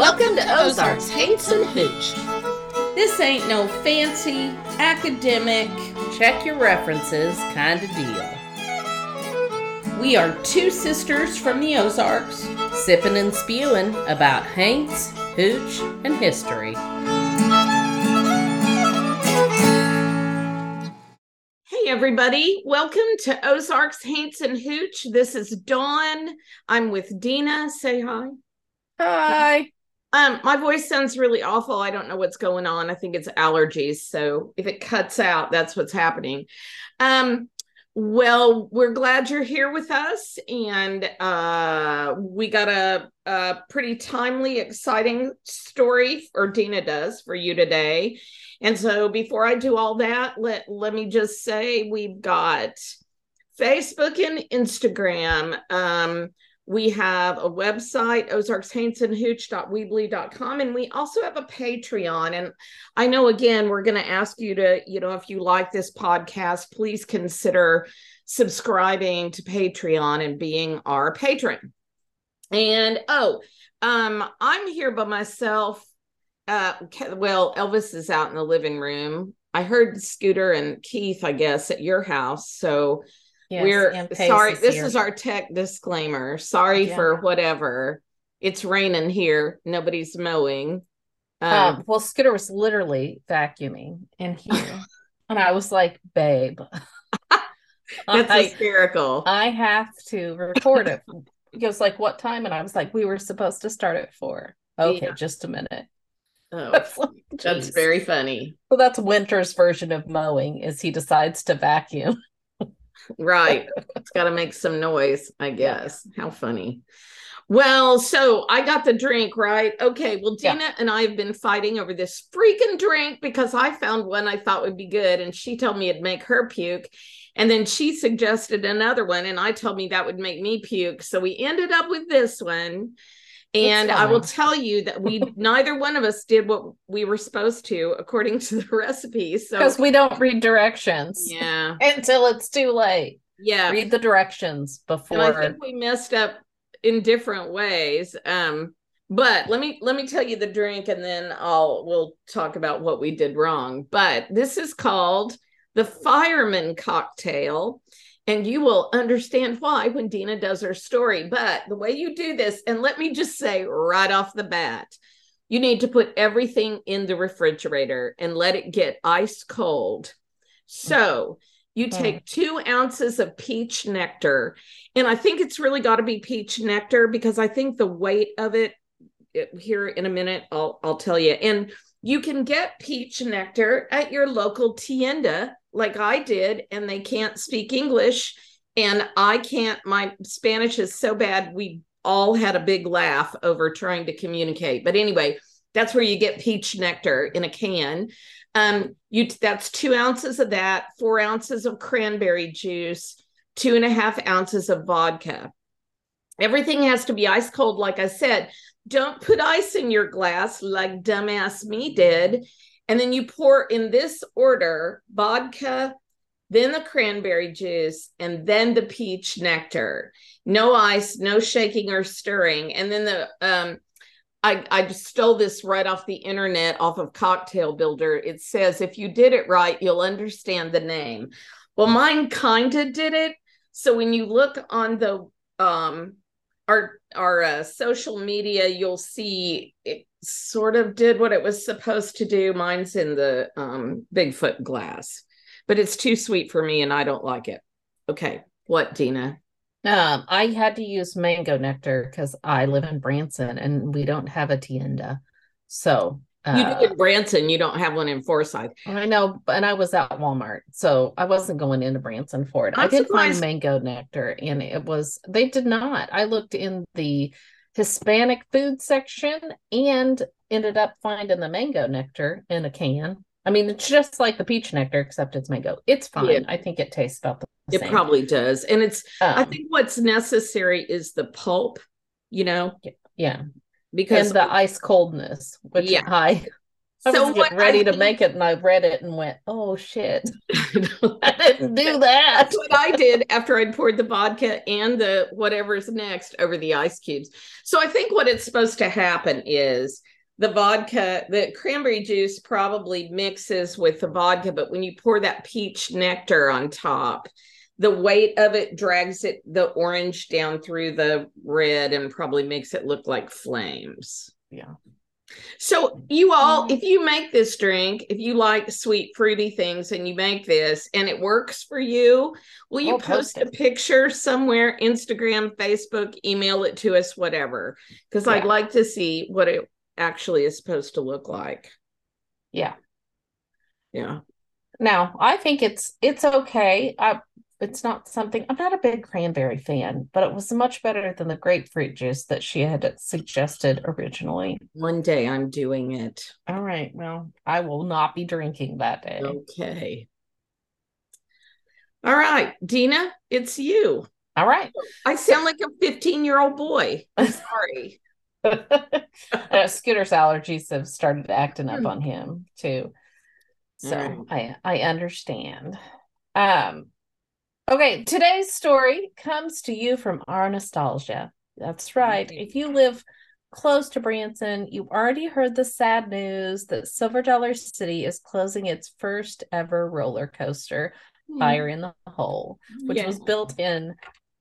Welcome to Ozarks Haints and Hooch. This ain't no fancy, academic, Check your references kind of deal. we are two sisters from the Ozarks. Sipping and spewing about Haints, Hooch, and history. Hey, everybody. Welcome to Ozarks Haints and Hooch. This is Dawn. I'm with Dina. Say hi. Hi. Um, my voice sounds really awful. I don't know what's going on. I think it's allergies. So if it cuts out, that's what's happening. Um, well, we're glad you're here with us, and uh, we got a, a pretty timely, exciting story, or Dina does for you today. And so, before I do all that, let let me just say we've got Facebook and Instagram. Um, we have a website, ozarkshaintsandhooch.weebly.com, and we also have a Patreon. And I know, again, we're going to ask you to, you know, if you like this podcast, please consider subscribing to Patreon and being our patron. And oh, um, I'm here by myself. Uh, well, Elvis is out in the living room. I heard Scooter and Keith, I guess, at your house. So Yes, we're sorry this is our tech disclaimer sorry Yeah. for whatever it's raining here nobody's mowing Uh, um, well, Scooter was literally vacuuming in here. and I was like, babe, that's I, hysterical I have to record it. He goes, like, what time? And I was like, we were supposed to start at four. Okay, Yeah. just a minute. oh, That's, like, that's very funny Well, that's Winter's version of mowing is he decides to vacuum. Right it's got to make some noise i Yeah. guess how funny well so i got the drink right okay well Yeah. dina and i have been fighting over this freaking drink because i found one i thought would be good and she told me it'd make her puke and then she suggested another one and i told me that would make me puke so we ended up with this one and i will tell you that we neither one of us did what we were supposed to according to the recipe so Because we don't read directions yeah until it's too late. yeah Read the directions and I before. think we messed up in different ways. Um, but let me let me tell you the drink, and then I'll we'll talk about what we did wrong. But this is called the Fireman Cocktail, and you will understand why when Dina does her story. But the way you do this, and let me just say right off the bat, you need to put everything in the refrigerator and let it get ice cold. So you Mm. take two ounces of peach nectar and I think it's really got to be peach nectar because I think the weight of it, it- here in a minute I'll I'll tell you. And you can get peach nectar at your local tienda like I did and they can't speak English and I can't my Spanish is so bad we all had a big laugh over trying to communicate. But anyway, that's where you get peach nectar in a can. Um, you that's two ounces of that, four ounces of cranberry juice, two and a half ounces of vodka. Everything has to be ice cold, like I said. Don't put ice in your glass like dumbass me did. And then you pour in this order vodka, then the cranberry juice, and then the peach nectar. No ice, no shaking or stirring. And then the um I, I stole this right off the internet off of Cocktail Builder. It says if you did it right, you'll understand the name. Well, mine kind of did it. So when you look on the um our our uh, social media, you'll see it sort of did what it was supposed to do. Mine's in the um Bigfoot glass, but it's too sweet for me and I don't like it. Okay, what, Dina? Um, I had to use mango nectar because I live in Branson and we don't have a tienda. So You uh, do in Branson, you don't have one in Forsyth. I know, and I was at Walmart, so I wasn't going into Branson for it. I I'm did find mango nectar, and it was they did not. I looked in the Hispanic food section and ended up finding the mango nectar in a can. I mean, it's just like the peach nectar, except it's mango. It's fine. Yeah. I think it tastes about the It same. probably does. And it's I Um, think what's necessary is the pulp, you know, yeah, because and the ice coldness, which Yeah. I I So was getting ready I to think- make it and I read it and went, oh shit. I didn't do that. That's what I did after I'd poured the vodka and the whatever's next over the ice cubes. So I think what it's supposed to happen is the vodka, the cranberry juice probably mixes with the vodka, but when you pour that peach nectar on top, the weight of it drags it the orange down through the red and probably makes it look like flames. Yeah. So you all, mm-hmm. if you make this drink, if you like sweet fruity things and you make this and it works for you, will you We'll post post a picture somewhere, Instagram, Facebook, email it to us, whatever? Because I'd like to see what it actually is supposed to look like. Yeah. Yeah. Now, I think it's it's okay. I it's not something I'm not a big cranberry fan, but it was much better than the grapefruit juice that she had suggested originally. One day I'm doing it. All right. Well, I will not be drinking that day. Okay. All right, Dina, it's you. All right. I sound like a 15 year old boy. I'm sorry. Uh, Scooter's allergies have started acting up on him too. So Alright. I I understand. Um okay, today's story comes to you from our nostalgia. That's right. Okay. If you live close to Branson, you've already heard the sad news that Silver Dollar City is closing its first ever roller coaster, mm-hmm. Fire in the Hole, which Yeah. was built in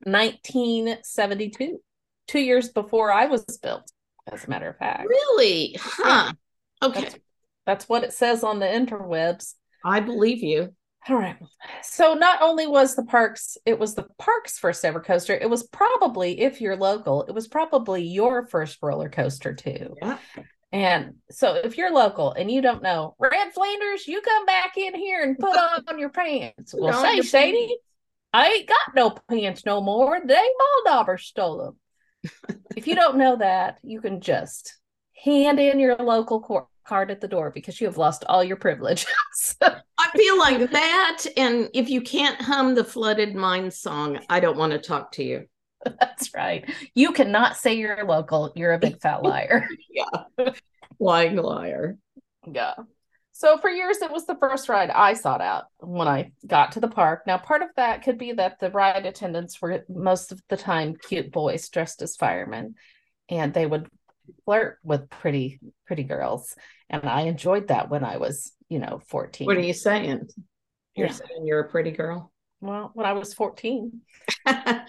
1972, two years before I was built, as a matter of fact. Really? Huh. Okay. That's, that's what it says on the interwebs. I believe you. All right. So not only was the parks, it was the park's first ever coaster, it was probably, if you're local, it was probably your first roller coaster too. Yeah. And so if you're local and you don't know, Red Flanders, you come back in here and put on your pants. Well, on say, Sadie, pants. I ain't got no pants no more. They Ball stole them. if you don't know that, you can just hand in your local cor- card at the door because you have lost all your privileges. I feel like that. And if you can't hum the Flooded Mine song, I don't want to talk to you. That's right. You cannot say you're local. You're a big fat liar. Yeah. Lying liar. Yeah. So for years, it was the first ride I sought out when I got to the park. Now, part of that could be that the ride attendants were most of the time cute boys dressed as firemen, and they would flirt with pretty, pretty girls. And I enjoyed that when I was, you know, 14. What are you saying? You're Yeah. saying you're a pretty girl. Well, when I was 14. Can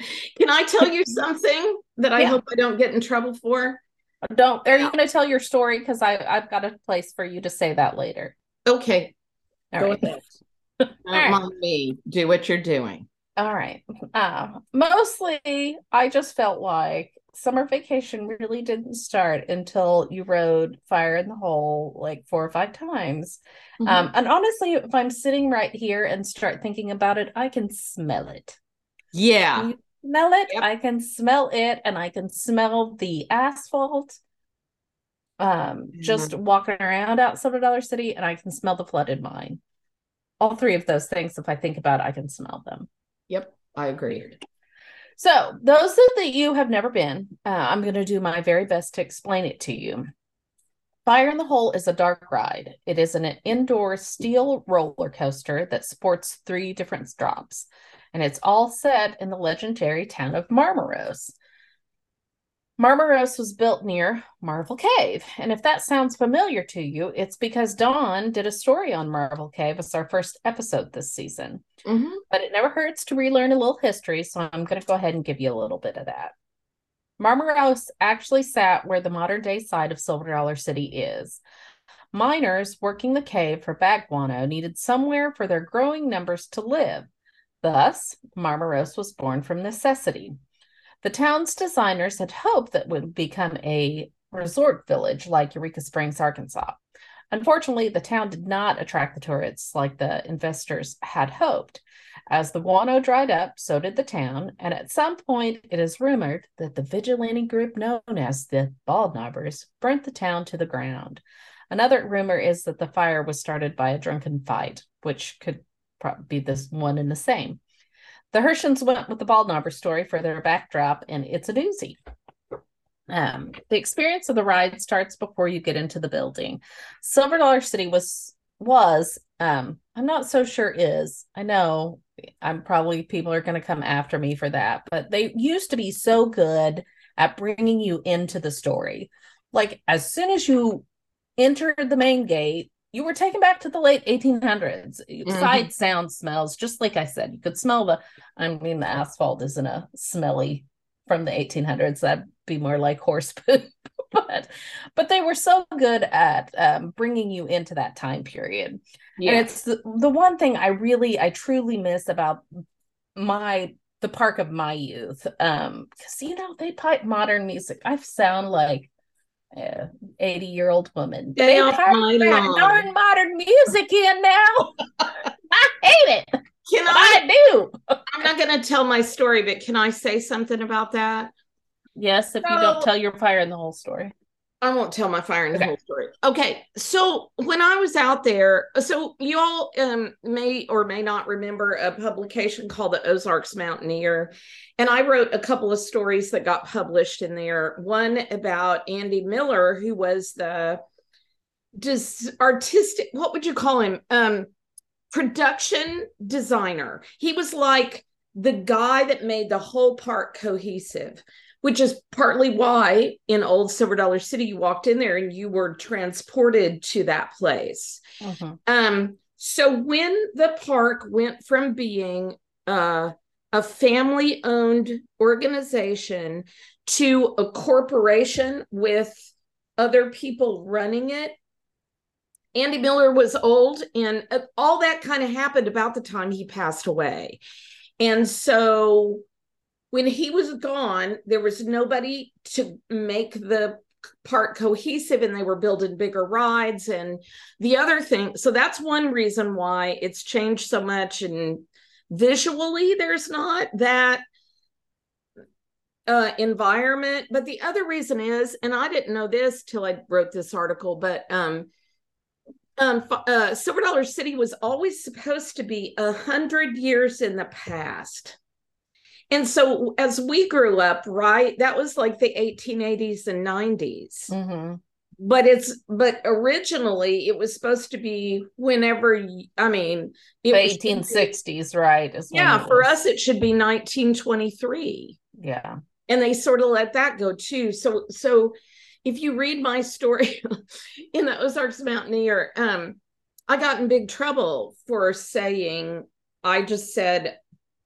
I tell you something that I Yeah. hope I don't get in trouble for? Don't, are you going to tell your story? Because i i've got a place for you to say that later. Okay, All go right. Don't right. mind me. Do what you're doing. All right. Um, mostly, I just felt like summer vacation really didn't start until you rode Fire in the Hole like four or five times. Mm-hmm. Um, and honestly, if I'm sitting right here and start thinking about it, I can smell it. yeah. You smell it? Yep. I can smell it, and I can smell the asphalt. Um, just walking around out of Dollar City, and I can smell the flooded mine. All three of those things, if I think about it, I can smell them. Yep. I agree. So, those that you have never been, uh, I'm going to do my very best to explain it to you. Fire in the Hole is a dark ride. It is an indoor steel roller coaster that sports three different drops, and it's all set in the legendary town of Marmaros. Marmaros was built near Marvel Cave, and if that sounds familiar to you, it's because Dawn did a story on Marvel Cave as our first episode this season Mhm. but it never hurts to relearn a little history, so I'm going to go ahead and give you a little bit of that. Marmaros actually sat where the modern day site of Silver Dollar City is. Miners working the cave for bat guano needed somewhere for their growing numbers to live. Thus, Marmaros was born from necessity. The town's designers had hoped that it would become a resort village like Eureka Springs, Arkansas. Unfortunately, the town did not attract the tourists like the investors had hoped. As the guano dried up, so did the town, and at some point it is rumored that the vigilante group known as the Baldknobbers burnt the town to the ground. Another rumor is that the fire was started by a drunken fight, which could be this one and the same. The Herschends went with the Baldknobber story for their backdrop, and it's a doozy. Um, the experience of the ride starts before you get into the building. Silver Dollar City was was um I'm not so sure is. I know I'm probably people are going to come after me for that, but they used to be so good at bringing you into the story. Like as soon as you entered the main gate, you were taken back to the late 1800s. Mm-hmm. Side sound smells, just like I said, you could smell the. I mean, the asphalt isn't a smelly from the 1800s. That'd be more like horse poop. but but they were so good at um, bringing you into that time period. Yeah. And it's the, the one thing I really, I truly miss about my the park of my youth. Um, because you know they pipe modern music. I sound like 80 year old woman. They darn modern music in now. I hate it. Can I, I do? I'm not going to tell my story, but can I say something about that? Yes, if so, you don't tell your fire in the hole story. I won't tell my fire in the hole story. Okay. So when I was out there, so you all um, may or may not remember a publication called the Ozarks Mountaineer. And I wrote a couple of stories that got published in there. One about Andy Miller, who was the just artistic, what would you call him? Um, production designer. He was like the guy that made the whole park cohesive which is partly why in old silver dollar city you walked in there and you were transported to that place mm-hmm. um so when the park went from being uh, a family owned organization to a corporation with other people running it Andy Miller was old, and uh, all that kind of happened about the time he passed away. And so when he was gone, there was nobody to make the park cohesive and they were building bigger rides and the other thing. So that's one reason why it's changed so much. And visually there's not that uh, environment. But the other reason is and i didn't know this till i wrote this article but um um, uh, Silver Dollar City was always supposed to be a hundred years in the past. And so as we grew up, right, that was like the 1880s and 90s. Mm-hmm. But it's but originally it was supposed to be whenever I mean the 1860s, right? Yeah, for us it should be 1923. Yeah. And they sort of let that go too. So so if you read my story in the Ozarks Mountaineer, um, I got in big trouble for saying I just said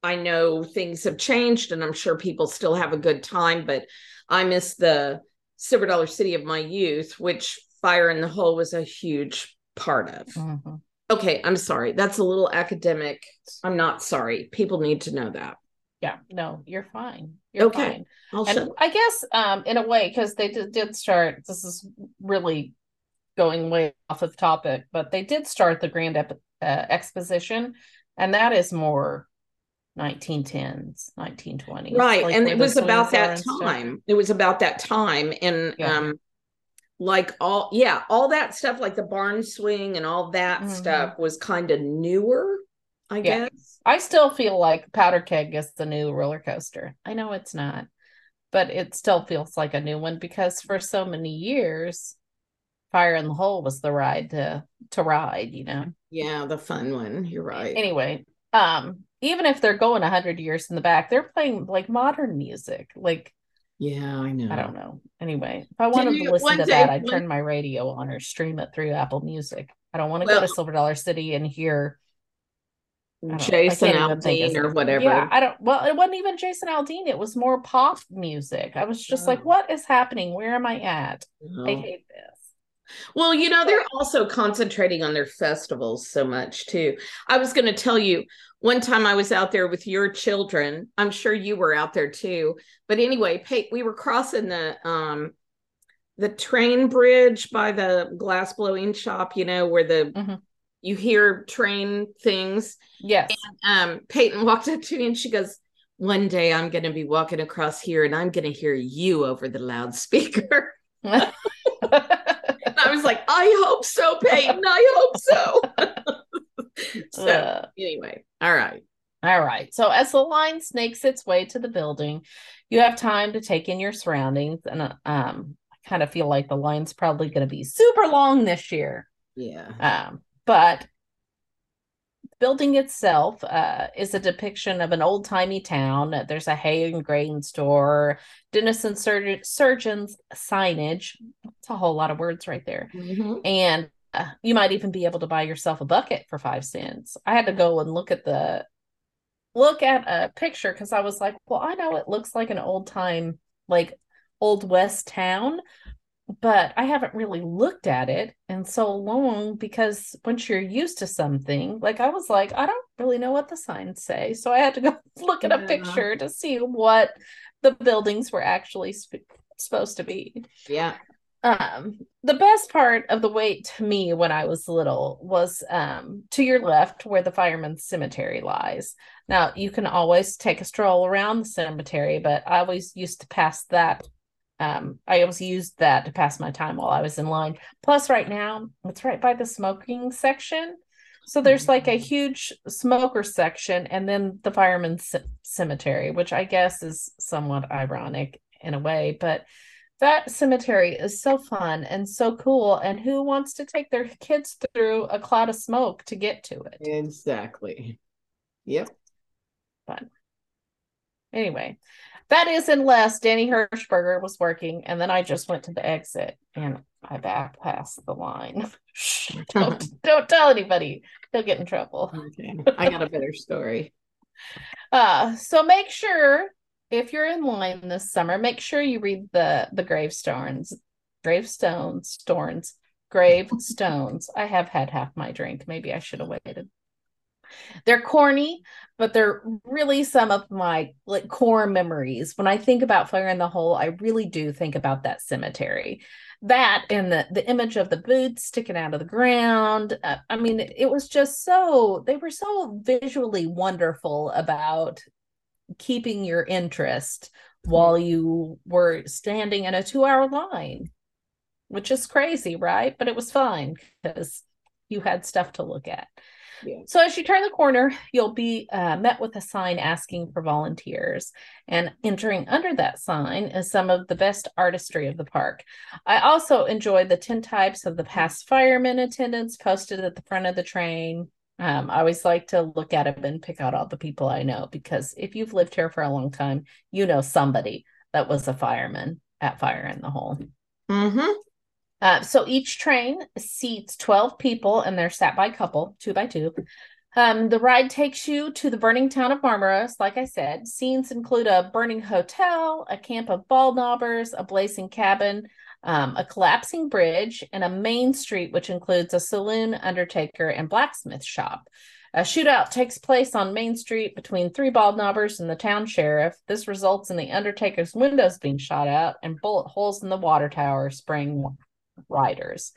I know things have changed and I'm sure people still have a good time, but I miss the Silver Dollar City of my youth, which Fire in the Hole was a huge part of. Mm-hmm. Okay, I'm sorry. That's a little academic. I'm not sorry. People need to know that. Yeah, no, you're fine. You're okay. Fine. and I guess um in a way, because they did, did start, this is really going way off of topic, but they did start the Grand Ep- uh, Exposition, and that is more 1910s 1920s right like and it was about that time it was about that time and yeah. um like all yeah all that stuff like the barn swing and all that mm-hmm. stuff was kind of newer i yeah. guess i still feel like powder keg is the new roller coaster i know it's not but it still feels like a new one because for so many years fire in the hole was the ride to to ride you know yeah the fun one you're right anyway um even if they're going 100 years in the back they're playing like modern music like yeah i know i don't know anyway if i wanted you, to listen to day, that i'd one... turn my radio on or stream it through apple music i don't want to well, go to silver dollar city and hear Jason Aldean or whatever. Yeah, I don't. Well, it wasn't even Jason Aldean. It was more pop music. I was just oh. like, "What is happening? Where am I at? Oh. I hate this." Well, you know, they're also concentrating on their festivals so much too. I was going to tell you one time I was out there with your children. I'm sure you were out there too. But anyway, Pate, we were crossing the um the train bridge by the glass blowing shop, you know, where the mm-hmm. you hear train things. Yes. And um Peyton walked up to me and she goes, One day I'm gonna be walking across here and I'm gonna hear you over the loudspeaker. I was like, I hope so, Peyton. I hope so. so uh, anyway, all right. All right. So as the line snakes its way to the building, you have time to take in your surroundings. And uh, um, I kind of feel like the line's probably going to be super long this year. Yeah. Um, but building itself uh, is a depiction of an old timey town. There's a hay and grain store, dentist and sur- surgeons signage. It's a whole lot of words right there. Mhm. And uh, you might even be able to buy yourself a bucket for five cents. I had to go and look at the look at a picture because I was like, well, I know it looks like an old time, like old west town, but I haven't really looked at it in so long because once you're used to something, like I was like, I don't really know what the signs say. So I had to go look at a picture to see what the buildings were actually sp- supposed to be. Yeah. Um, the best part of the wait to me when I was little was um to your left where the fireman's cemetery lies. Now you can always take a stroll around the cemetery, but I always used to pass that. Um, I always used that to pass my time while I was in line. Plus, right now it's right by the smoking section. So there's like a huge smoker section and then the fireman's c- cemetery, which I guess is somewhat ironic in a way, but that cemetery is so fun and so cool. And who wants to take their kids through a cloud of smoke to get to it? Exactly. Yep. But anyway, that is unless Danny Hirschberger was working, and then I just went to the exit and I back past the line. Don't don't tell anybody. They'll get in trouble. Okay. I got a better story. Uh, so make sure if you're in line this summer, make sure you read the the gravestones, gravestones, stones, gravestones. I have had half my drink. Maybe I should have waited. They're corny, but they're really some of my like core memories. When I think about Fire in the Hole, I really do think about that cemetery. That and the the image of the boots sticking out of the ground. Uh, I mean, it was just so they were so visually wonderful about keeping your interest while you were standing in a two hour line, which is crazy, right? But it was fine because you had stuff to look at. Yeah. So as you turn the corner, you'll be uh, met with a sign asking for volunteers. And entering under that sign is some of the best artistry of the park. I also enjoy the 10 types of the past firemen attendants posted at the front of the train. Um, I always like to look at them and pick out all the people I know because if you've lived here for a long time, you know somebody that was a fireman at Fire in the Hole. Mm-hmm. Uh, so each train seats 12 people and they're sat by couple, two by two. Um, the ride takes you to the burning town of Marmaros, like I said. Scenes include a burning hotel, a camp of bald knobbers, a blazing cabin, um, a collapsing bridge, and a main street, which includes a saloon, undertaker, and blacksmith shop. A shootout takes place on Main Street between three bald knobbers and the town sheriff. This results in the undertaker's windows being shot out and bullet holes in the water tower spraying riders.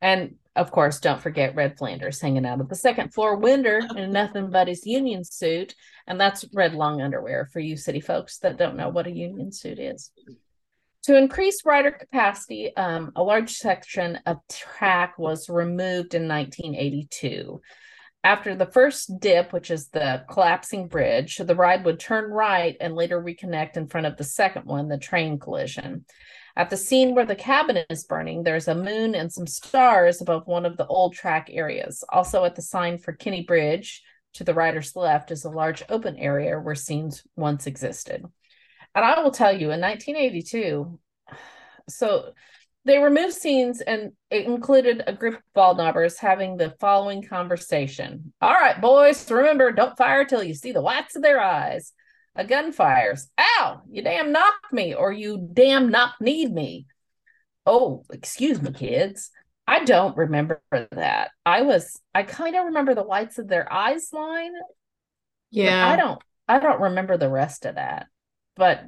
And of course, don't forget Red Flanders hanging out of the second floor window in nothing but his union suit. And that's red long underwear for you city folks that don't know what a union suit is. To increase rider capacity, um, a large section of track was removed in 1982. After the first dip, which is the collapsing bridge, the ride would turn right and later reconnect in front of the second one, the train collision. At the scene where the cabin is burning, there's a moon and some stars above one of the old track areas. Also, at the sign for Kinney Bridge, to the rider's left, is a large open area where scenes once existed. And I will tell you, in 1982, so they removed scenes and it included a group of bald knobbers having the following conversation. All right, boys, remember, don't fire till you see the whites of their eyes. A gun fires. Ow, you damn knocked me, or you damn knock need me. Oh, excuse me, kids. I don't remember that. I was, I kind of remember the whites of their eyes line. Yeah. I don't, I don't remember the rest of that. But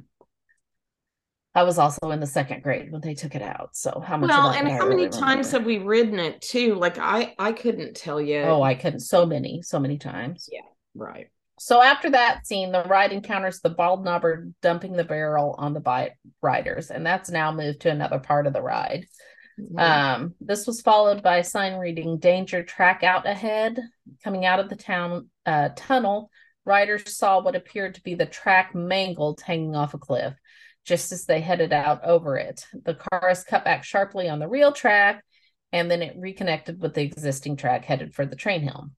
I was also in the second grade when they took it out. So how much? well, and how many times remember? have we ridden it too? Like I, I couldn't tell you. Oh, I couldn't. So many, so many times. Yeah, right. So after that scene, the ride encounters the bald knobber dumping the barrel on the bi- riders, and that's now moved to another part of the ride. Mhm. Um, this was followed by a sign reading "Danger! Track out ahead." Coming out of the town uh, tunnel, Riders saw what appeared to be the track mangled hanging off a cliff just as they headed out over it. The cars cut back sharply on the real track, and then it reconnected with the existing track headed for the train hill.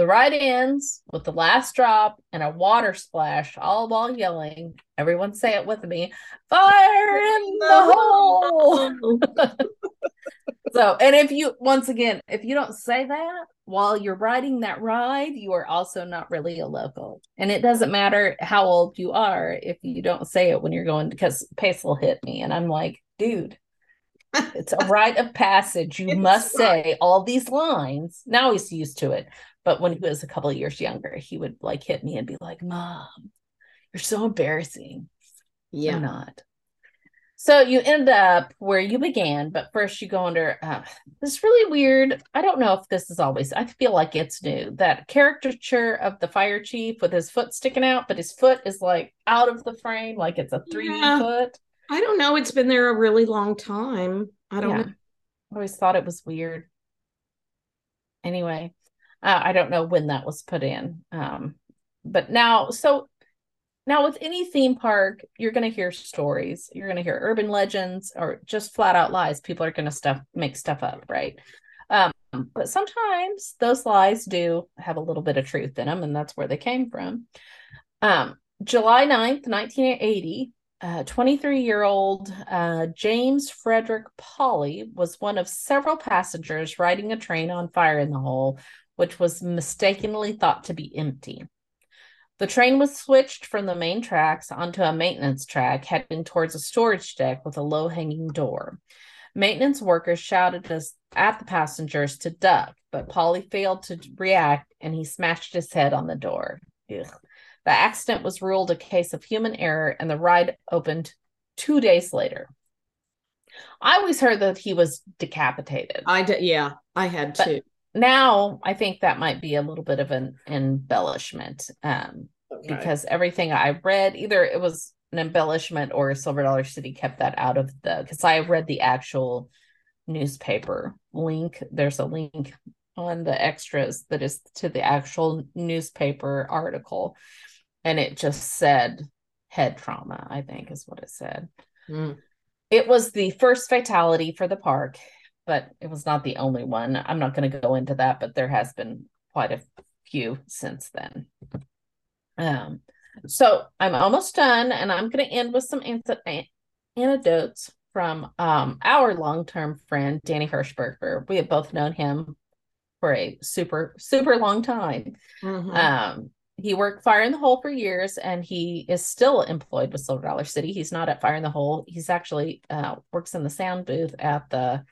The ride ends with the last drop and a water splash, all while yelling, everyone say it with me, fire in the hole. so, and if you, once again, if you don't say that while you're riding that ride, you are also not really a local. And it doesn't matter how old you are if you don't say it when you're going, because Pace will hit me. And I'm like, dude, it's a rite of passage. You must say all these lines. Now he's used to it. But when he was a couple of years younger, he would like hit me and be like, Mom, you're so embarrassing. Yeah. I'm not. So you end up where you began, but first you go under uh, this really weird. I don't know if this is always, I feel like it's new that caricature of the fire chief with his foot sticking out, but his foot is like out of the frame, like it's a 3D yeah. foot. I don't know. It's been there a really long time. I don't yeah. know. I always thought it was weird. Anyway, uh, I don't know when that was put in. Um, but now, so now with any theme park, you're going to hear stories. You're going to hear urban legends or just flat out lies. People are going to stuff make stuff up, right? Um, but sometimes those lies do have a little bit of truth in them, and that's where they came from. Um, July 9th, 1980, 23 uh, year old uh, James Frederick Polly was one of several passengers riding a train on fire in the hole which was mistakenly thought to be empty. The train was switched from the main tracks onto a maintenance track heading towards a storage deck with a low hanging door. Maintenance workers shouted at the passengers to duck, but Polly failed to react and he smashed his head on the door. Ugh. The accident was ruled a case of human error and the ride opened two days later. I always heard that he was decapitated. I did, yeah, I had but, too now I think that might be a little bit of an embellishment um, okay. because everything I read, either it was an embellishment or Silver Dollar City kept that out of the because I have read the actual newspaper link. There's a link on the extras that is to the actual newspaper article, and it just said head trauma, I think is what it said. Mm. It was the first fatality for the park but it was not the only one. I'm not going to go into that, but there has been quite a few since then. Um, so I'm almost done, and I'm going to end with some anecdotes from um, our long-term friend Danny Hirschberger. We have both known him for a super super long time. Mm-hmm. Um, he worked Fire in the Hole for years, and he is still employed with Silver Dollar City. He's not at Fire in the Hole. He's actually uh, works in the sound booth at the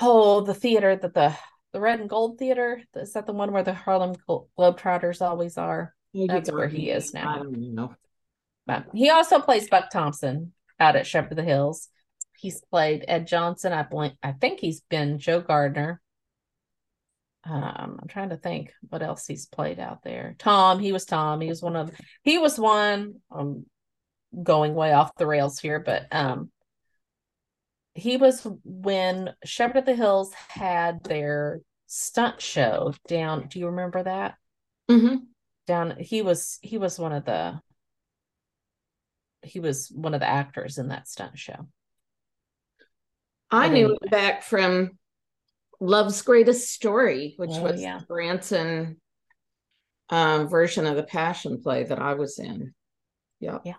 oh the theater that the the red and gold theater is that the one where the harlem globetrotters always are? That's where he is now. I don't know. But he also plays buck thompson out at shepherd of the hills. He's played ed johnson i blank i think he's been joe gardner. Um i'm trying to think what else he's played out there. Tom he was tom. He was one of he was one um going way off the rails here but um he was when Shepherd of the Hills had their stunt show down. Do you remember that? Mm-hmm. Down, he was he was one of the he was one of the actors in that stunt show. I knew anyway. back from Love's Greatest Story, which oh, was yeah. Branson um, version of the Passion play that I was in. Yeah. Yeah.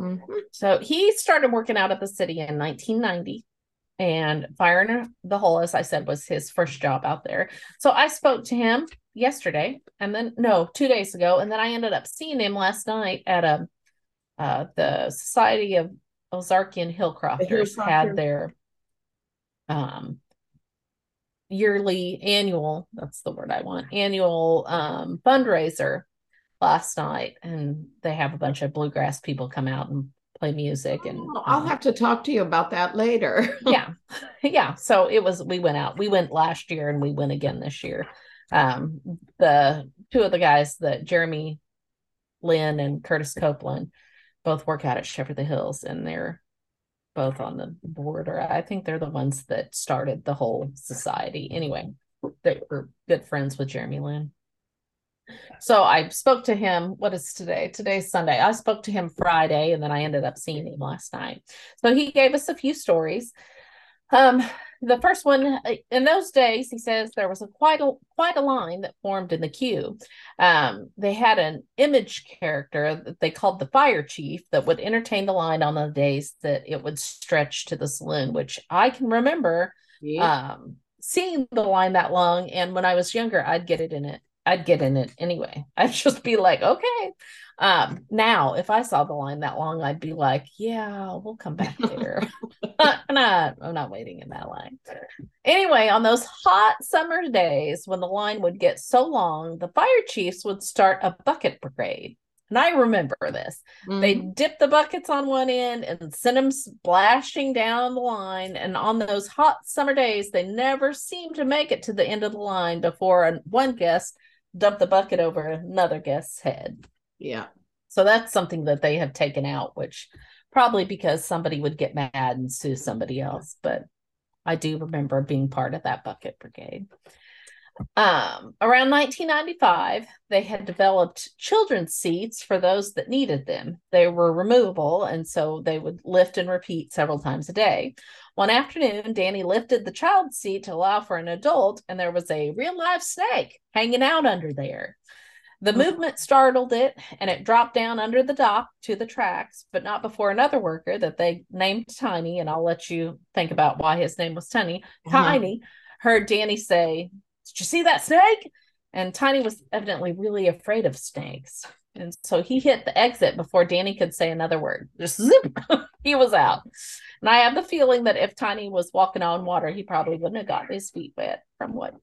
Mm-hmm. So he started working out at the city in 1990 and Fire in the Hole, as I said, was his first job out there. So I spoke to him yesterday and then no, two days ago. And then I ended up seeing him last night at a uh, the Society of Ozarkian Hillcrofters the had their um yearly annual that's the word I want annual um fundraiser last night and they have a bunch of bluegrass people come out and play music and oh, I'll um, have to talk to you about that later. yeah. Yeah, so it was we went out. We went last year and we went again this year. Um the two of the guys that Jeremy Lynn and Curtis Copeland both work out at Shepherd the Hills and they're both on the board or I think they're the ones that started the whole society. Anyway, they were good friends with Jeremy Lynn. So I spoke to him. What is today? Today's Sunday. I spoke to him Friday and then I ended up seeing him last night. So he gave us a few stories. Um, the first one uh, in those days, he says there was a quite a quite a line that formed in the queue. Um, they had an image character that they called the fire chief that would entertain the line on the days that it would stretch to the saloon, which I can remember yeah. um, seeing the line that long. And when I was younger, I'd get it in it. I'd get in it anyway. I'd just be like, okay, um, now, if I saw the line that long, I'd be like, yeah, we'll come back later. I'm not, I'm not waiting in that line. Anyway, on those hot summer days when the line would get so long, the fire chiefs would start a bucket brigade. And I remember this. Mm-hmm. They dip the buckets on one end and send them splashing down the line. And on those hot summer days, they never seemed to make it to the end of the line before one guest dumped the bucket over another guest's head. Yeah. So that's something that they have taken out, which probably because somebody would get mad and sue somebody else. But I do remember being part of that bucket brigade. Um, around 1995, they had developed children's seats for those that needed them. They were removable, and so they would lift and repeat several times a day. One afternoon, Danny lifted the child's seat to allow for an adult, and there was a real live snake hanging out under there. The movement startled it and it dropped down under the dock to the tracks, but not before another worker that they named Tiny, and I'll let you think about why his name was Tiny. Uh-huh. Tiny heard Danny say, Did you see that snake? And Tiny was evidently really afraid of snakes. And so he hit the exit before Danny could say another word. Just zip, he was out. And I have the feeling that if Tiny was walking on water, he probably wouldn't have gotten his feet wet from what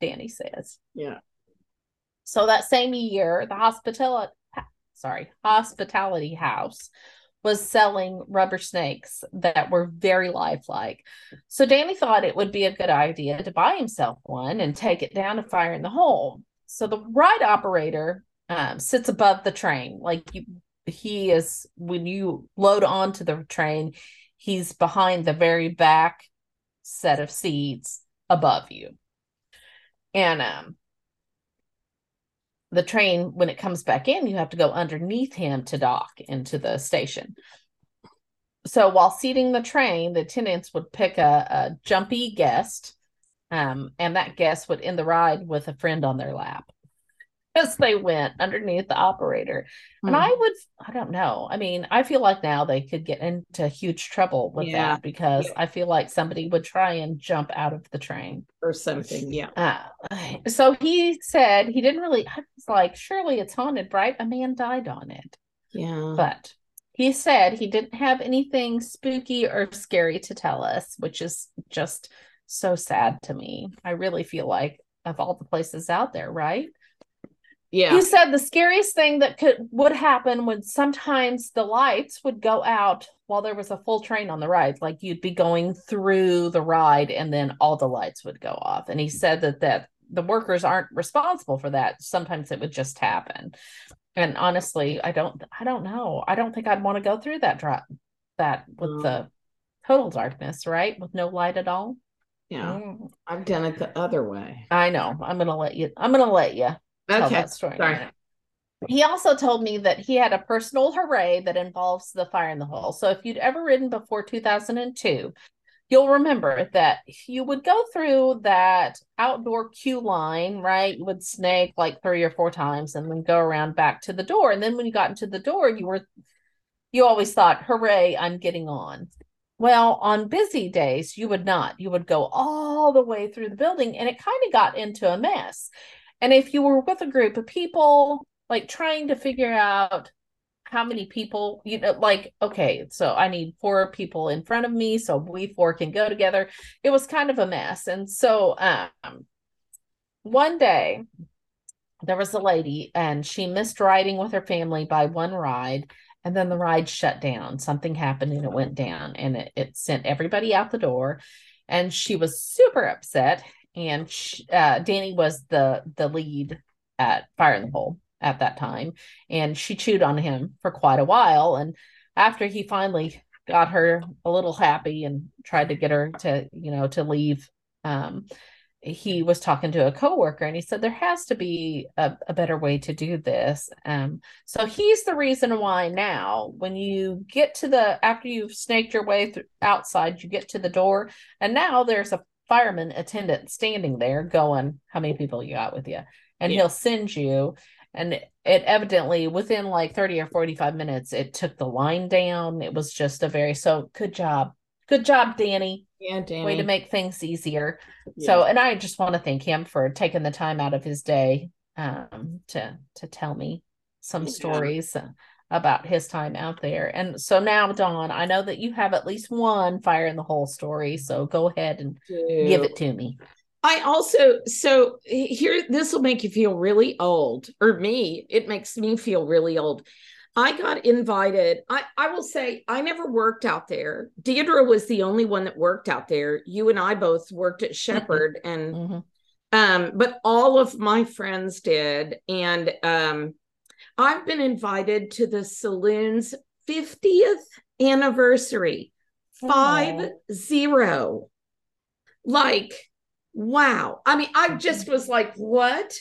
Danny says. Yeah. So that same year, the hospitality sorry, hospitality house was selling rubber snakes that were very lifelike. So Danny thought it would be a good idea to buy himself one and take it down to fire in the hole. So the ride operator um, sits above the train, like you, he is when you load onto the train, he's behind the very back set of seats above you. And um, the train when it comes back in you have to go underneath him to dock into the station. So while seating the train the attendants would pick a, a jumpy guest um, and that guest would end the ride with a friend on their lap as they went underneath the operator. And mm. I would, I don't know. I mean, I feel like now they could get into huge trouble with yeah. that because yeah. I feel like somebody would try and jump out of the train or something. Yeah. Uh, so he said he didn't really, I was like, surely it's haunted, right? A man died on it. Yeah. But he said he didn't have anything spooky or scary to tell us, which is just so sad to me. I really feel like of all the places out there, right? Yeah. He said the scariest thing that could would happen would sometimes the lights would go out while there was a full train on the ride. Like you'd be going through the ride and then all the lights would go off. And he said that that the workers aren't responsible for that. Sometimes it would just happen. And honestly, I don't I don't know. I don't think I'd want to go through that drop that with mm. the total darkness, right? With no light at all. Yeah. Mm. I've done it the other way. I know. I'm gonna let you I'm gonna let you tell that story. Sorry. He also told me that he had a personal hooray that involves the fire in the hole. So if you'd ever ridden before 2002, you'll remember that you would go through that outdoor queue line, right? You would snake like three or four times and then go around back to the door. And then when you got into the door, you were you always thought, hooray, I'm getting on. Well, on busy days, you would not. You would go all the way through the building and it kind of got into a mess. And if you were with a group of people, like trying to figure out how many people, you know, like, okay, so I need four people in front of me, so we four can go together. It was kind of a mess. And so um one day there was a lady and she missed riding with her family by one ride and then the ride shut down something happened and it went down and it, it sent everybody out the door and she was super upset and she, uh, Danny was the the lead at Fire in the Hole at that time, and she chewed on him for quite a while. And after he finally got her a little happy and tried to get her to you know to leave, um, he was talking to a coworker and he said there has to be a, a, better way to do this um so he's the reason why now when you get to the after you've snaked your way outside you get to the door and now there's a fireman attendant standing there going how many people you got with you and yeah. he'll send you and it, evidently within like 30 or 45 minutes it took the line down it was just a very so good job good job danny yeah, Danny. way to make things easier. Yeah. So, and I just want to thank him for taking the time out of his day um, to to tell me some yeah. stories about his time out there. And so now, Dawn, I know that you have at least one fire in the hole story. So go ahead and give it to me. I also so here this will make you feel really old, or me. It makes me feel really old. I got invited. I, I will say I never worked out there. Deidre was the only one that worked out there. You and I both worked at. Shepherd and mm-hmm. um, but all of my friends did. And um I've been invited to the saloon's 50th anniversary. Five zero. Like, wow. I mean, I just mm-hmm. was like, what?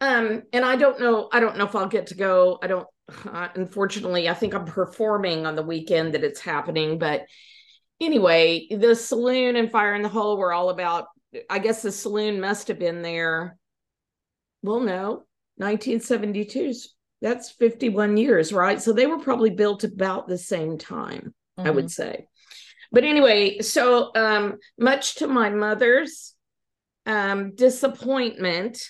Um, and I don't know, I don't know if I'll get to go. I don't uh, unfortunately, I think I'm performing on the weekend that it's happening. But anyway, the saloon and Fire in the Hole were all about, I guess the saloon must have been there. Well, no, 1972's that's 51 years, right? So they were probably built about the same time, mm-hmm. I would mm-hmm. say. But anyway, so um, much to my mother's um, disappointment,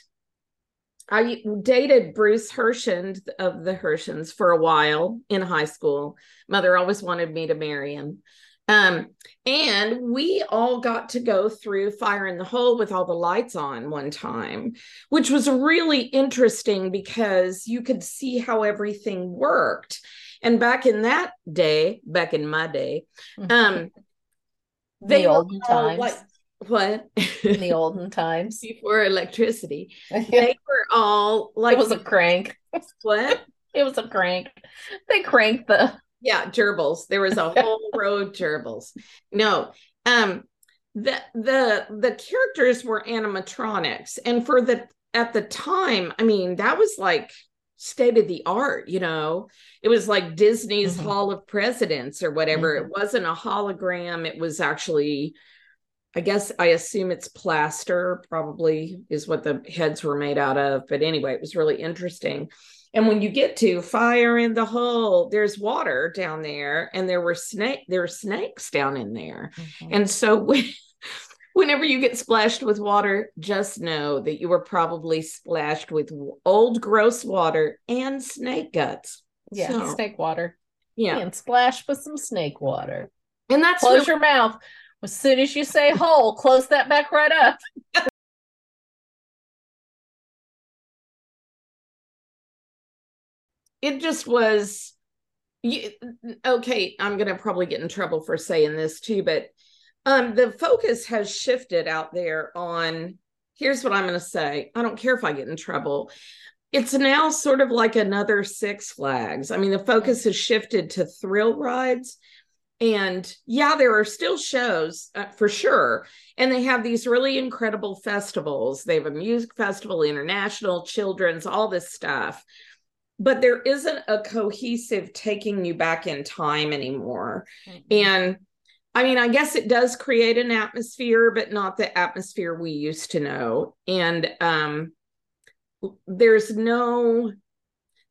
I dated Bruce Herschend of the Herschends for a while in high school. Mother always wanted me to marry him. Um, and we all got to go through Fire in the Hole with all the lights on one time, which was really interesting because you could see how everything worked. And back in that day, back in my day, um, they the olden times. Like, what? In the olden times. Before electricity. They were all like it was a crank. What? It was a crank. They cranked the yeah gerbils there was a whole row of gerbils no um the the the characters were animatronics and for the at the time i mean that was like state of the art you know it was like disney's mm-hmm. hall of presidents or whatever mm-hmm. it wasn't a hologram it was actually I guess I assume it's plaster, probably is what the heads were made out of. But anyway, it was really interesting. And when you get to fire in the hole, there's water down there, and there were snake there were snakes down in there. Mm-hmm. And so when, whenever you get splashed with water, just know that you were probably splashed with old gross water and snake guts. Yeah, so, snake water. Yeah, and splash with some snake water. And that's close really- your mouth as soon as you say hole, close that back right up. it just was you, okay i'm going to probably get in trouble for saying this too but um the focus has shifted out there on here's what i'm going to say i don't care if i get in trouble. It's now sort of like another six flags. I mean the focus has shifted to thrill rides and yeah there are still shows uh, for sure and they have these really incredible festivals. They have a music festival international children's all this stuff but there isn't a cohesive taking you back in time anymore mm-hmm. and i mean i guess it does create an atmosphere but not the atmosphere we used to know and um there's no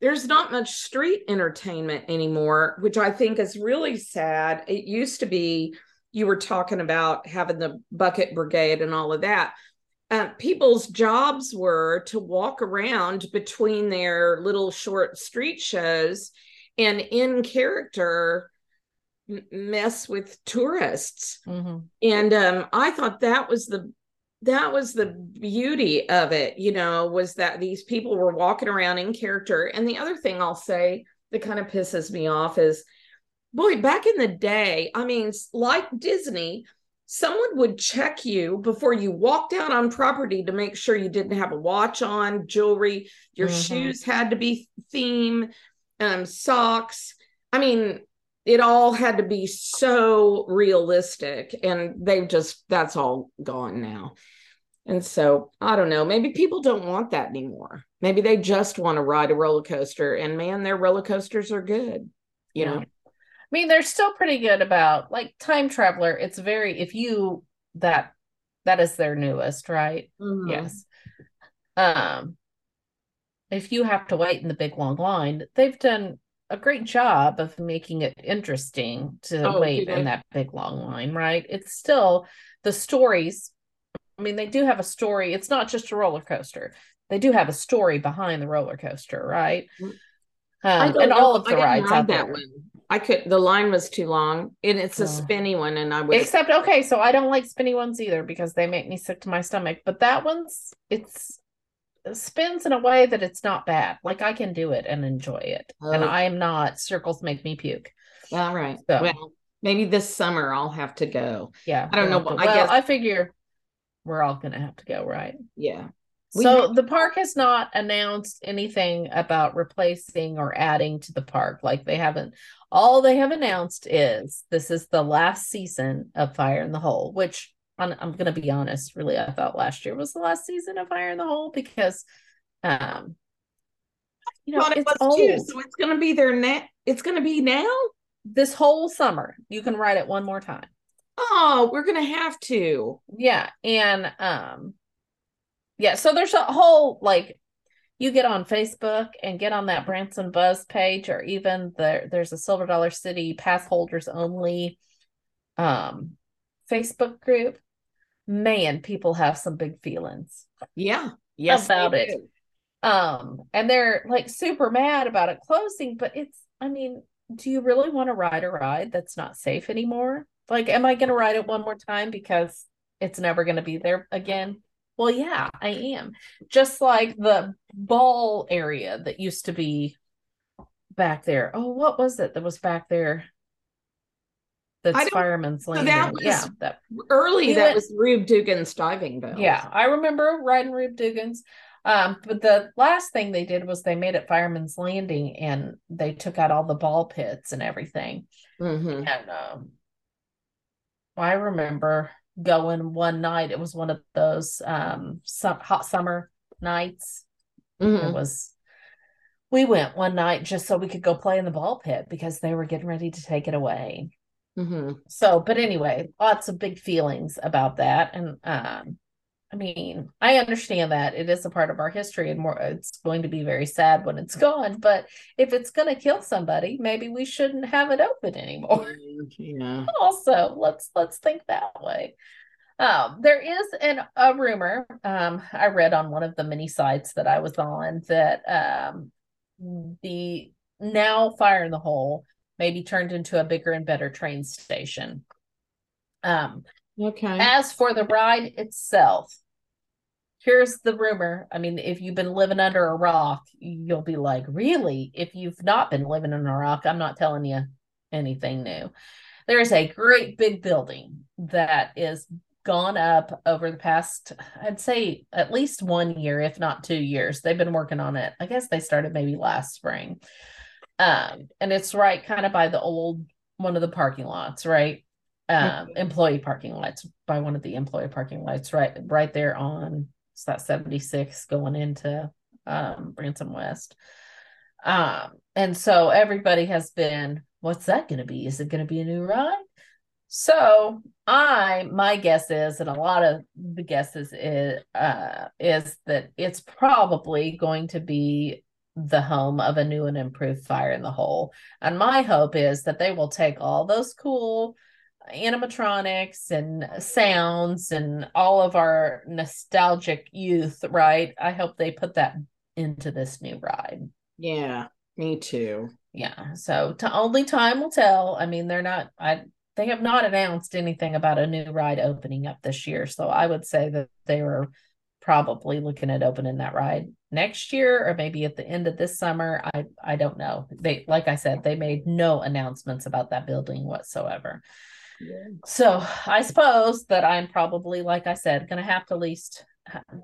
there's not much street entertainment anymore, which I think is really sad. It used to be you were talking about having the bucket brigade and all of that. Uh, people's jobs were to walk around between their little short street shows and in character mess with tourists. Mm-hmm. And um, I thought that was the that was the beauty of it, you know, was that these people were walking around in character. And the other thing I'll say that kind of pisses me off is, boy, back in the day, I mean, like Disney, someone would check you before you walked out on property to make sure you didn't have a watch on, jewelry, your mm-hmm. shoes had to be theme, um, socks. I mean, it all had to be so realistic and they've just that's all gone now And so I don't know. Maybe people don't want that anymore. Maybe they just want to ride a roller coaster. And man, their roller coasters are good. You know. I mean, they're still pretty good about like Time Traveler. It's very if you that that is their newest, right? Mhm. Yes. Um if you have to wait in the big long line, they've done a great job of making it interesting to Oh, wait in that big long line, right? It's still the stories. I mean, they do have a story. It's not just a roller coaster. They do have a story behind the roller coaster, right? Mm. Um, and know. all of the rides ride out that there. one. I could. The line was too long, and it's a Oh. spinny one, and I would. Except okay, so I don't like spinny ones either because they make me sick to my stomach. But that one's it's it spins in a way that it's not bad. Like I can do it and enjoy it. And Oh. I am not circles make me puke. All right. So- Well, maybe this summer I'll have to go. Yeah. I don't we'll know, to- I well, guess- I figure we're all gonna have to go, right? Yeah. We So have- the park has not announced anything about replacing or adding to the park. Like they haven't. All they have announced is this is the last season of Fire in the Hole, which I'm, I'm going to be honest. Really, I thought last year was the last season of Fire in the Hole because, um, you know, it's was too. old. So it's going to be there now. It's going to be now. This whole summer, you can ride it one more time. Oh, we're going to have to. Yeah, and um yeah, so there's a whole like you get on Facebook and get on that Branson Buzz page or even there there's a Silver Dollar City pass holders only um Facebook group. Man, people have some big feelings. Yeah. Yes. About it. do. Um and they're like super mad about it closing, but it's I mean, do you really want to ride a ride that's not safe anymore? Like am I going to ride it one more time because it's never going to be there again? Well, yeah, I am. Just like the ball area that used to be back there. Oh, what was it that was back there? That's Fireman's so Landing. that was- yeah, that Early, that went- was Rube Dugan's diving bell. yeah, I remember riding Rube Dugan's. Um, but the last thing they did was they made it Fireman's Landing and they took out all the ball pits and everything. hmm And um, I remember going one night. It was one of those um some hot summer nights. It hmm was. We went one night just so we could go play in the ball pit because they were getting ready to take it away. hmm So, but anyway, lots of big feelings about that. And um, I mean, I understand that it is a part of our history and more it's going to be very sad when it's gone. But if it's gonna kill somebody, maybe we shouldn't have it open anymore. Yeah. also, let's let's think that way. Um, there is an a rumor um I read on one of the many sites that I was on that um the now fire in the hole may be turned into a bigger and better train station. Um, Okay. as for the ride itself, here's the rumor. I mean, if you've been living under a rock, you'll be like, really? If you've not been living in a rock, I'm not telling you anything new. There is a great big building that is gone up over the past, I'd say at least one year, if not two years. They've been working on it. I guess they started maybe last spring. Um, and it's right kind of by the old one of the parking lots, right? Um, employee parking lots by one of the employee parking lots, right, right there on it's that 76 going into um Branson West. Um, and so everybody has been, what's that going to be? Is it going to be a new ride? So I, my guess is, and a lot of the guesses is, uh, is that it's probably going to be the home of a new and improved Fire in the Hole. And my hope is that they will take all those cool animatronics and sounds and all of our nostalgic youth, right? I hope they put that into this new ride. Yeah. Me too. Yeah. So to only time will tell. I mean, they're not I they have not announced anything about a new ride opening up this year. So I would say that they were probably looking at opening that ride next year or maybe at the end of this summer. I I don't know. They like I said, they made no announcements about that building whatsoever. So I suppose that I'm probably, like I said, going to have to at least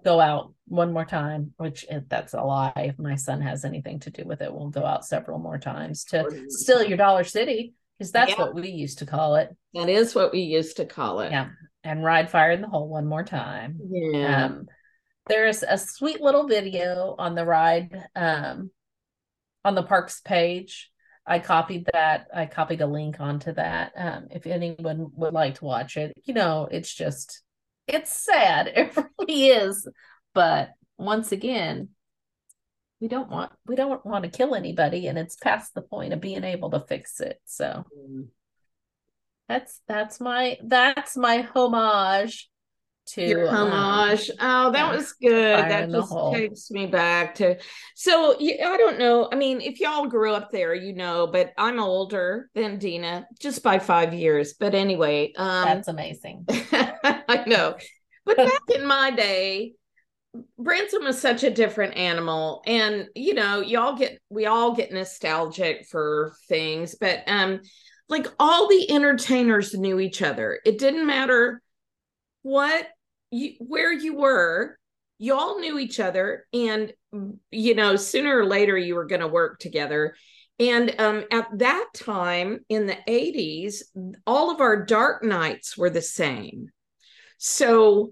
go out one more time, which if that's a lie. If my son has anything to do with it, we'll go out several more times to steal your Dollar City because that's Yeah. what we used to call it. That is what we used to call it. Yeah. and ride fire in the hole one more time. Yeah. Um, there's a sweet little video on the ride um, on the parks page. I copied that. I copied a link onto that. Um, if anyone would like to watch it, you know, it's just, it's sad. It really is. But once again, we don't want we don't want to kill anybody, and it's past the point of being able to fix it. So Mm. that's that's my that's my homage to Your um, homage. oh, that was good. That just takes me back to. So I don't know. I mean, if y'all grew up there, you know, but I'm older than Dina just by five years. But anyway, um, that's amazing. I know. But back in my day, Branson was such a different animal. And, you know, y'all get, we all get nostalgic for things, but, um, like all the entertainers knew each other. It didn't matter what you, where you were, y'all knew each other. And, you know, sooner or later you were going to work together. And um, at that time in the 80s, all of our dark nights were the same. So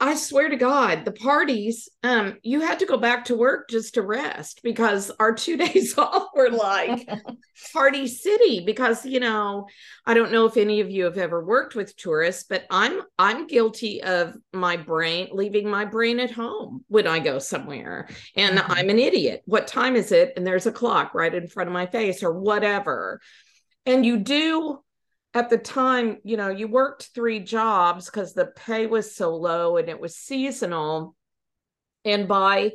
I swear to God, the parties, um, you had to go back to work just to rest because our two days off were like party city. Because you know, I don't know if any of you have ever worked with tourists, but I'm I'm guilty of my brain leaving my brain at home when I go somewhere, and Mhm. I'm an idiot. What time is it? And there's a clock right in front of my face, or whatever. And you do at the time, you know, you worked three jobs because the pay was so low and it was seasonal. And by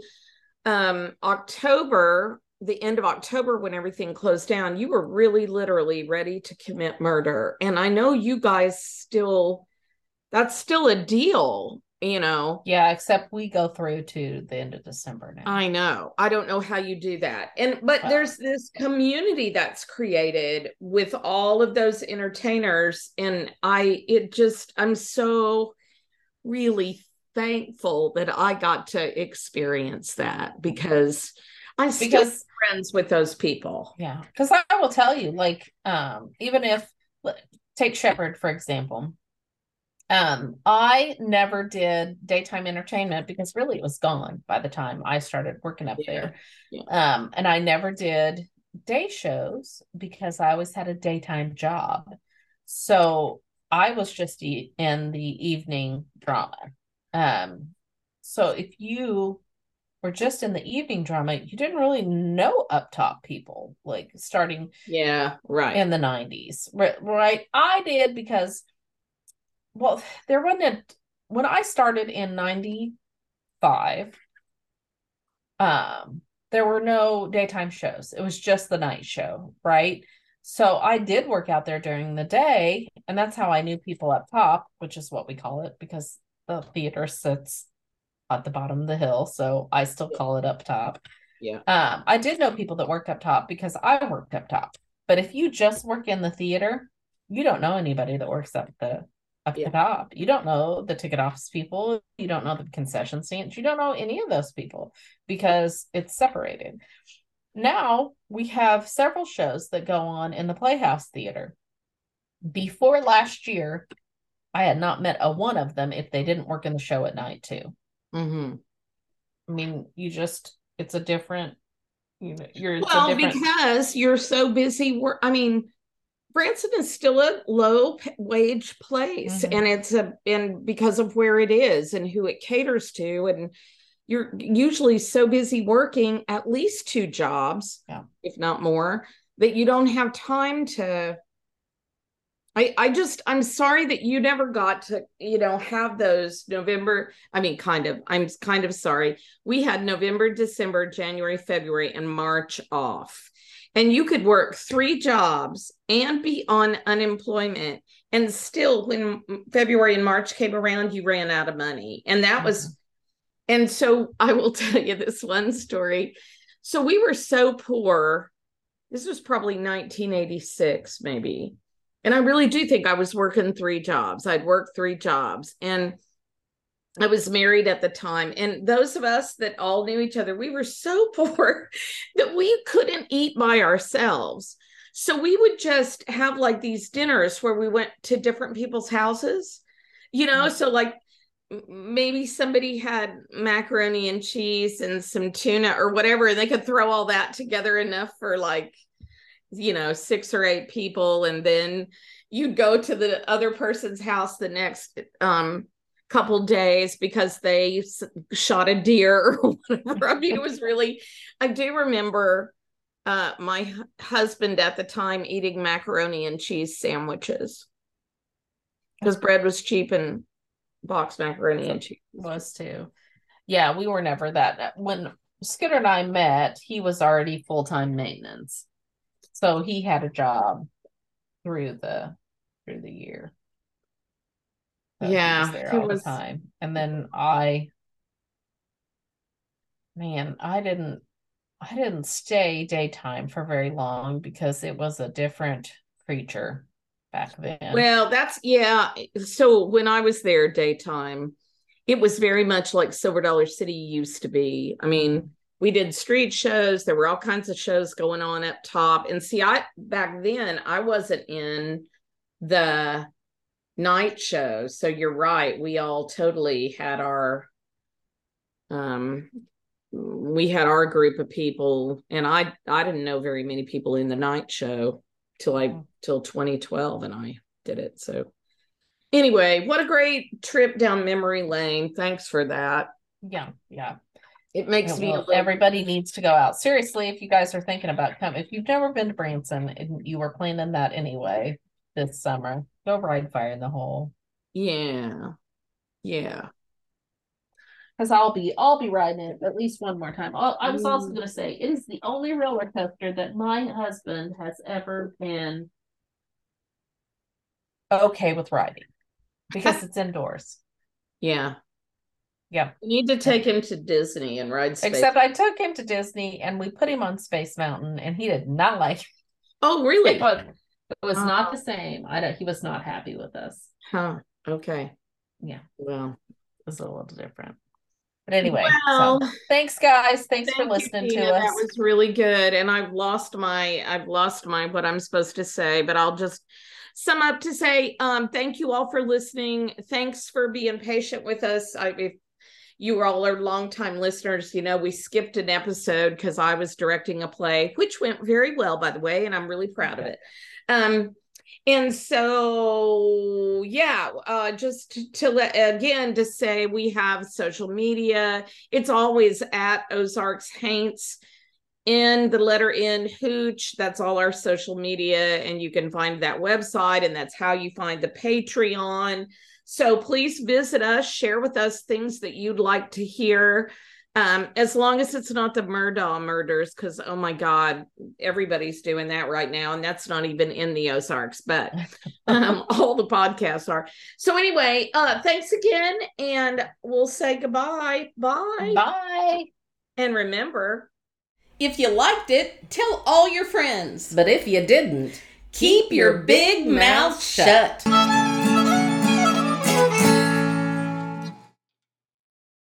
um, October, the end of October, when everything closed down, you were really literally ready to commit murder. And I know you guys still, that's still a deal, you know. yeah, except we go through to the end of December now. I know. I don't know how you do that. And but there's this community that's created with all of those entertainers and I it just I'm so really thankful that I got to experience that because I'm still because friends with those people. yeah, because I will tell you, like, um, even if take Shepherd for example, um, I never did daytime entertainment because really it was gone by the time I started working up Yeah, there. yeah. Um, and I never did day shows because I always had a daytime job. So I was just e- in the evening drama. Um, so if you were just in the evening drama, you didn't really know up top people like starting Yeah, right. in the 90s. Right, right. I did because well, there wasn't a, when I started in 95, um, there were no daytime shows. It was just the night show, right? So I did work out there during the day, and that's how I knew people up top, which is what we call it because the theater sits at the bottom of the hill. So I still call it up top. Yeah. Um, I did know people that worked up top because I worked up top. But if you just work in the theater, you don't know anybody that works up the up Yeah. the top. You don't know the ticket office people. You don't know the concession stands. You don't know any of those people because it's separated. Now we have several shows that go on in the Playhouse Theater. Before last year, I had not met a one of them if they didn't work in the show at night too. Mm-hmm. I mean, you just it's a different you know you're Well, different because you're so busy work. I mean, Branson is still a low wage place, Mhm. and it's a and because of where it is and who it caters to, and you're usually so busy working at least two jobs, Yeah. if not more, that you don't have time to. I, I just I'm sorry that you never got to you know have those November I mean kind of I'm kind of sorry we had November December January February and March off and you could work three jobs and be on unemployment. And still when February and March came around you ran out of money. And that was mm-hmm. and so I will tell you this one story. So we were so poor. This was probably 1986 maybe. And I really do think I was working three jobs. I'd worked three jobs. And I was married at the time. And those of us that all knew each other, we were so poor that we couldn't eat by ourselves. So we would just have like these dinners where we went to different people's houses. you know, so like maybe somebody had macaroni and cheese and some tuna or whatever, and they could throw all that together enough for like, you know, six or eight people. And then you'd go to the other person's house the next um, couple days because they shot a deer or whatever. I mean, it was really, I do remember uh, my husband at the time eating macaroni and cheese sandwiches because bread was cheap and box macaroni and cheese was too. Yeah, we were never that. When Scooter and I met, he was already full time maintenance, so he had a job through the through the year. Yeah, was there all was... the time, and then I, man, I didn't, I didn't stay daytime for very long because it was a different creature back then. Well, that's yeah. So when I was there daytime, it was very much like Silver Dollar City used to be. I mean, we did street shows, there were all kinds of shows going on up top. And see, I back then I wasn't in the night show. So you're right. We all totally had our um we had our group of people and I I didn't know very many people in the night show till I mm. till 2012 and I did it. So anyway, what a great trip down memory lane. Thanks for that. Yeah, yeah. It makes me little... everybody needs to go out. Seriously, if you guys are thinking about coming, if you've never been to Branson and you were planning that anyway this summer, go ride Fire in the Hole. Yeah. Yeah because I'll be I'll be riding it at least one more time. I'll, i was also mm. going to say it is the only roller coaster that my husband has ever been okay with riding because it's indoors. Yeah. Yeah. You need to take him to Disney and ride Space. Except I took him to Disney and we put him on Space Mountain and he did not like it. Oh, really? It was, it was not the same. I don't, he was not happy with us. Huh. Okay. Yeah. Well, it was a little different. But anyway, well, so thanks guys. Thanks thank for listening you, to us. That was really good. And I've lost my I've lost my what I'm supposed to say, but I'll just sum up to say um thank you all for listening. Thanks for being patient with us. I if you all are longtime listeners, you know, we skipped an episode because I was directing a play, which went very well, by the way, and I'm really proud of it. Um, and so yeah uh, just to, to let again to say we have social media. It's always at ozarks haints. In the letter in hooch that's all our social media and you can find that website and that's how you find the patreon. So please visit us share with us things that you'd like to hear um, as long as it's not the Murdaugh murders, because oh my God, everybody's doing that right now, and that's not even in the Ozarks, but um, all the podcasts are. So anyway, uh, thanks again, and we'll say goodbye. Bye. Bye. And remember, if you liked it, tell all your friends. But if you didn't, keep, keep your big mouth shut. shut.